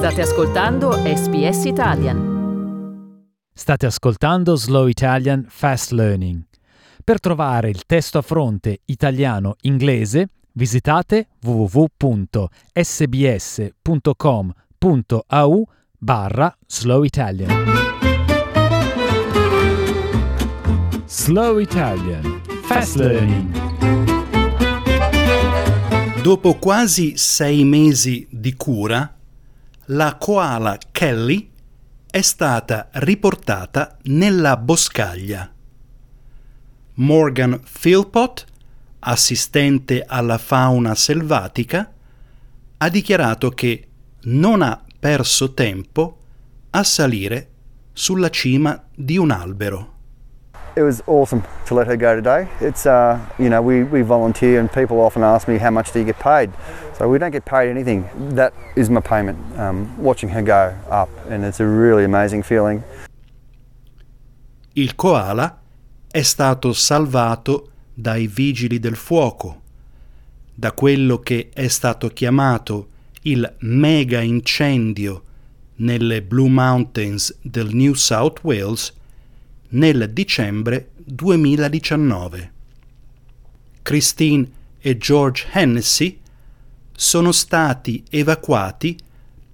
State ascoltando SBS Italian. State ascoltando Slow Italian Fast Learning. Per trovare il testo a fronte italiano-inglese visitate www.sbs.com.au barra Slow Italian. Slow Italian Fast Learning. Dopo quasi sei mesi di cura, la koala Kelly è stata riportata nella boscaglia. Morgan Philpott, assistente alla fauna selvatica, ha dichiarato che non ha perso tempo a salire sulla cima di un albero. It was awesome to let her go today. It's, uh, you know, we, we volunteer and people often ask me how much do you get paid. So we don't get paid anything. That is my payment, um, watching her go up and it's a really amazing feeling. Il koala è stato salvato dai vigili del fuoco, da quello che è stato chiamato il mega incendio nelle Blue Mountains del New South Wales nel dicembre 2019. Christine e George Hennessy sono stati evacuati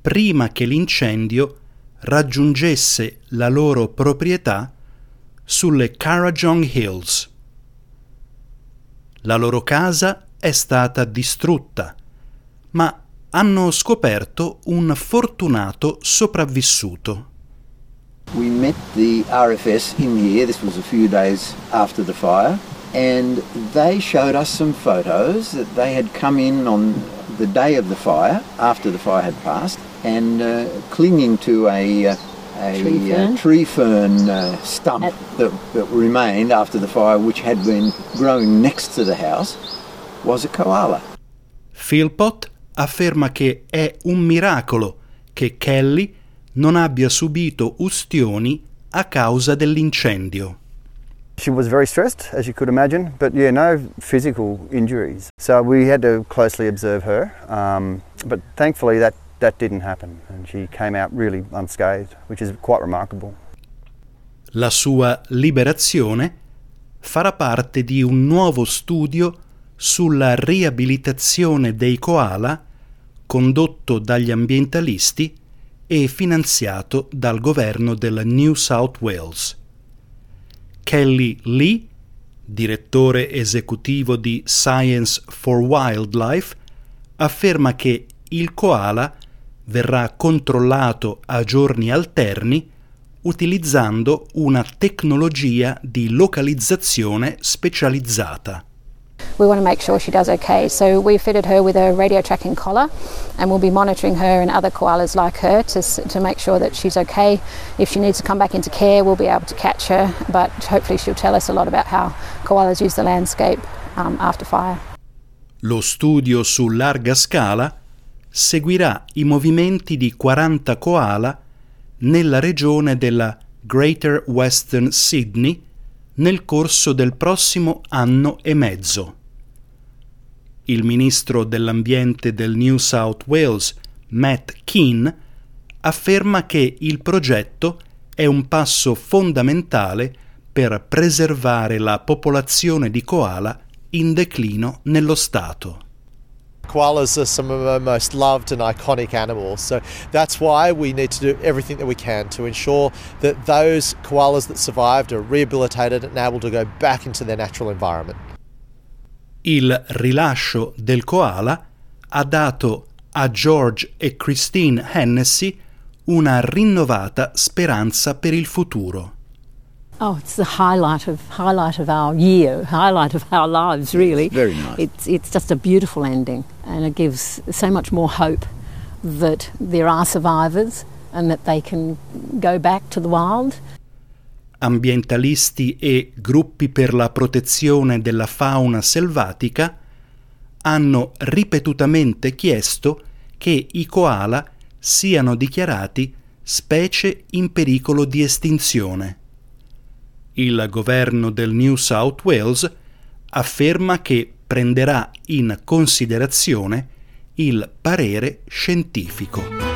prima che l'incendio raggiungesse la loro proprietà sulle Carajong Hills. La loro casa è stata distrutta, ma hanno scoperto un fortunato sopravvissuto. We met the RFS in here, this was a few days after the fire, and they showed us some photos that they had come in on the day of the fire, after the fire had passed, and uh, clinging to a, uh, a Tree uh, fern. tree fern uh, stump that, that remained after the fire, which had been growing next to the house, was a koala. Philpott afferma che è un miracolo che Kelly non abbia subito ustioni a causa dell'incendio. She was very stressed, as you could imagine, but yeah, no physical injuries. So we had to closely observe her, um, but thankfully that, that didn't happen and she came out really unscathed, which is quite remarkable. La sua liberazione farà parte di un nuovo studio sulla riabilitazione dei koala condotto dagli ambientalisti e finanziato dal governo del New South Wales. Kelly Lee, direttore esecutivo di Science for Wildlife, afferma che il koala verrà controllato a giorni alterni utilizzando una tecnologia di localizzazione specializzata. We want to make sure she does okay, so we fitted her with a radio tracking collar and we'll be monitoring her and other koalas like her to, to make sure that she's okay. If she needs to come back into care, we'll be able to catch her, but hopefully she'll tell us a lot about how koalas use the landscape um, after fire. Lo studio su larga scala seguirà i movimenti di 40 koala nella regione della Greater Western Sydney nel corso del prossimo anno e mezzo. Il ministro dell'ambiente del New South Wales, Matt Keane, afferma che il progetto è un passo fondamentale per preservare la popolazione di koala in declino nello Stato. Koalas are some of our most loved and iconic animals, so that's why we need to do everything that we can to ensure that those koalas that survived are rehabilitated and able to go back into their natural environment. Il rilascio del koala ha dato a George e Christine Hennessy una rinnovata speranza per il futuro. Oh, it's the highlight of highlight of our year, highlight of our lives, really. Very nice. It's it's just a beautiful ending, and it gives so much more hope that there are survivors and that they can go back to the wild. Ambientalisti e gruppi per la protezione della fauna selvatica hanno ripetutamente chiesto che i koala siano dichiarati specie in pericolo di estinzione. Il governo del New South Wales afferma che prenderà in considerazione il parere scientifico.